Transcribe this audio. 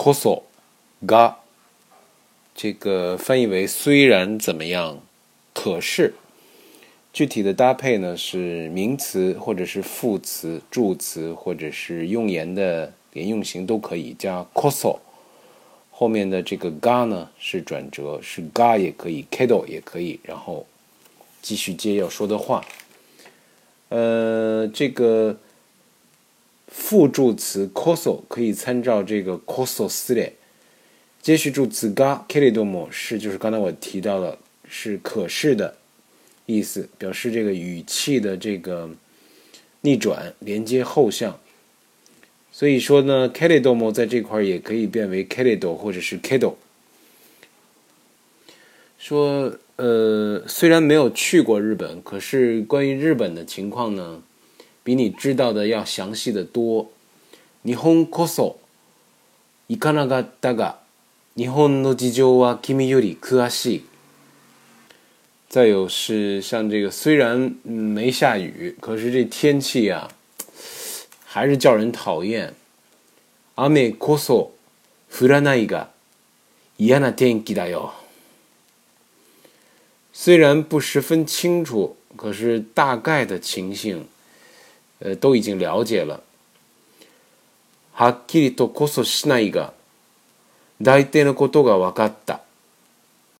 こそが这个翻译为虽然怎么样，可是具体的搭配呢是名词或者是副词、助词或者是用言的连用型都可以加こそ。后面的这个が呢是转折，是が也可以けど也可以，然后继续接要说的话。呃，这个 副助词こそ可以参照这个こそすれ。接续助词がけれども是就是刚才我提到了是可是的意思，表示这个语气的这个逆转连接后项。所以说呢けれども在这块也可以变为けれど或者是けど。说呃，虽然没有去过日本，可是关于日本的情况呢， 比你知道的要详细的多。日本こそ行かなかったが。日本の事情は君より詳しい。再有是像这个，虽然没下雨，可是这天气啊，还是叫人讨厌。雨こそ降らないが嫌な天気だよ。虽然不十分清楚，可是大概的情形， 呃，都已经了解了。はっきりとこそしないが。大抵のことが分かった。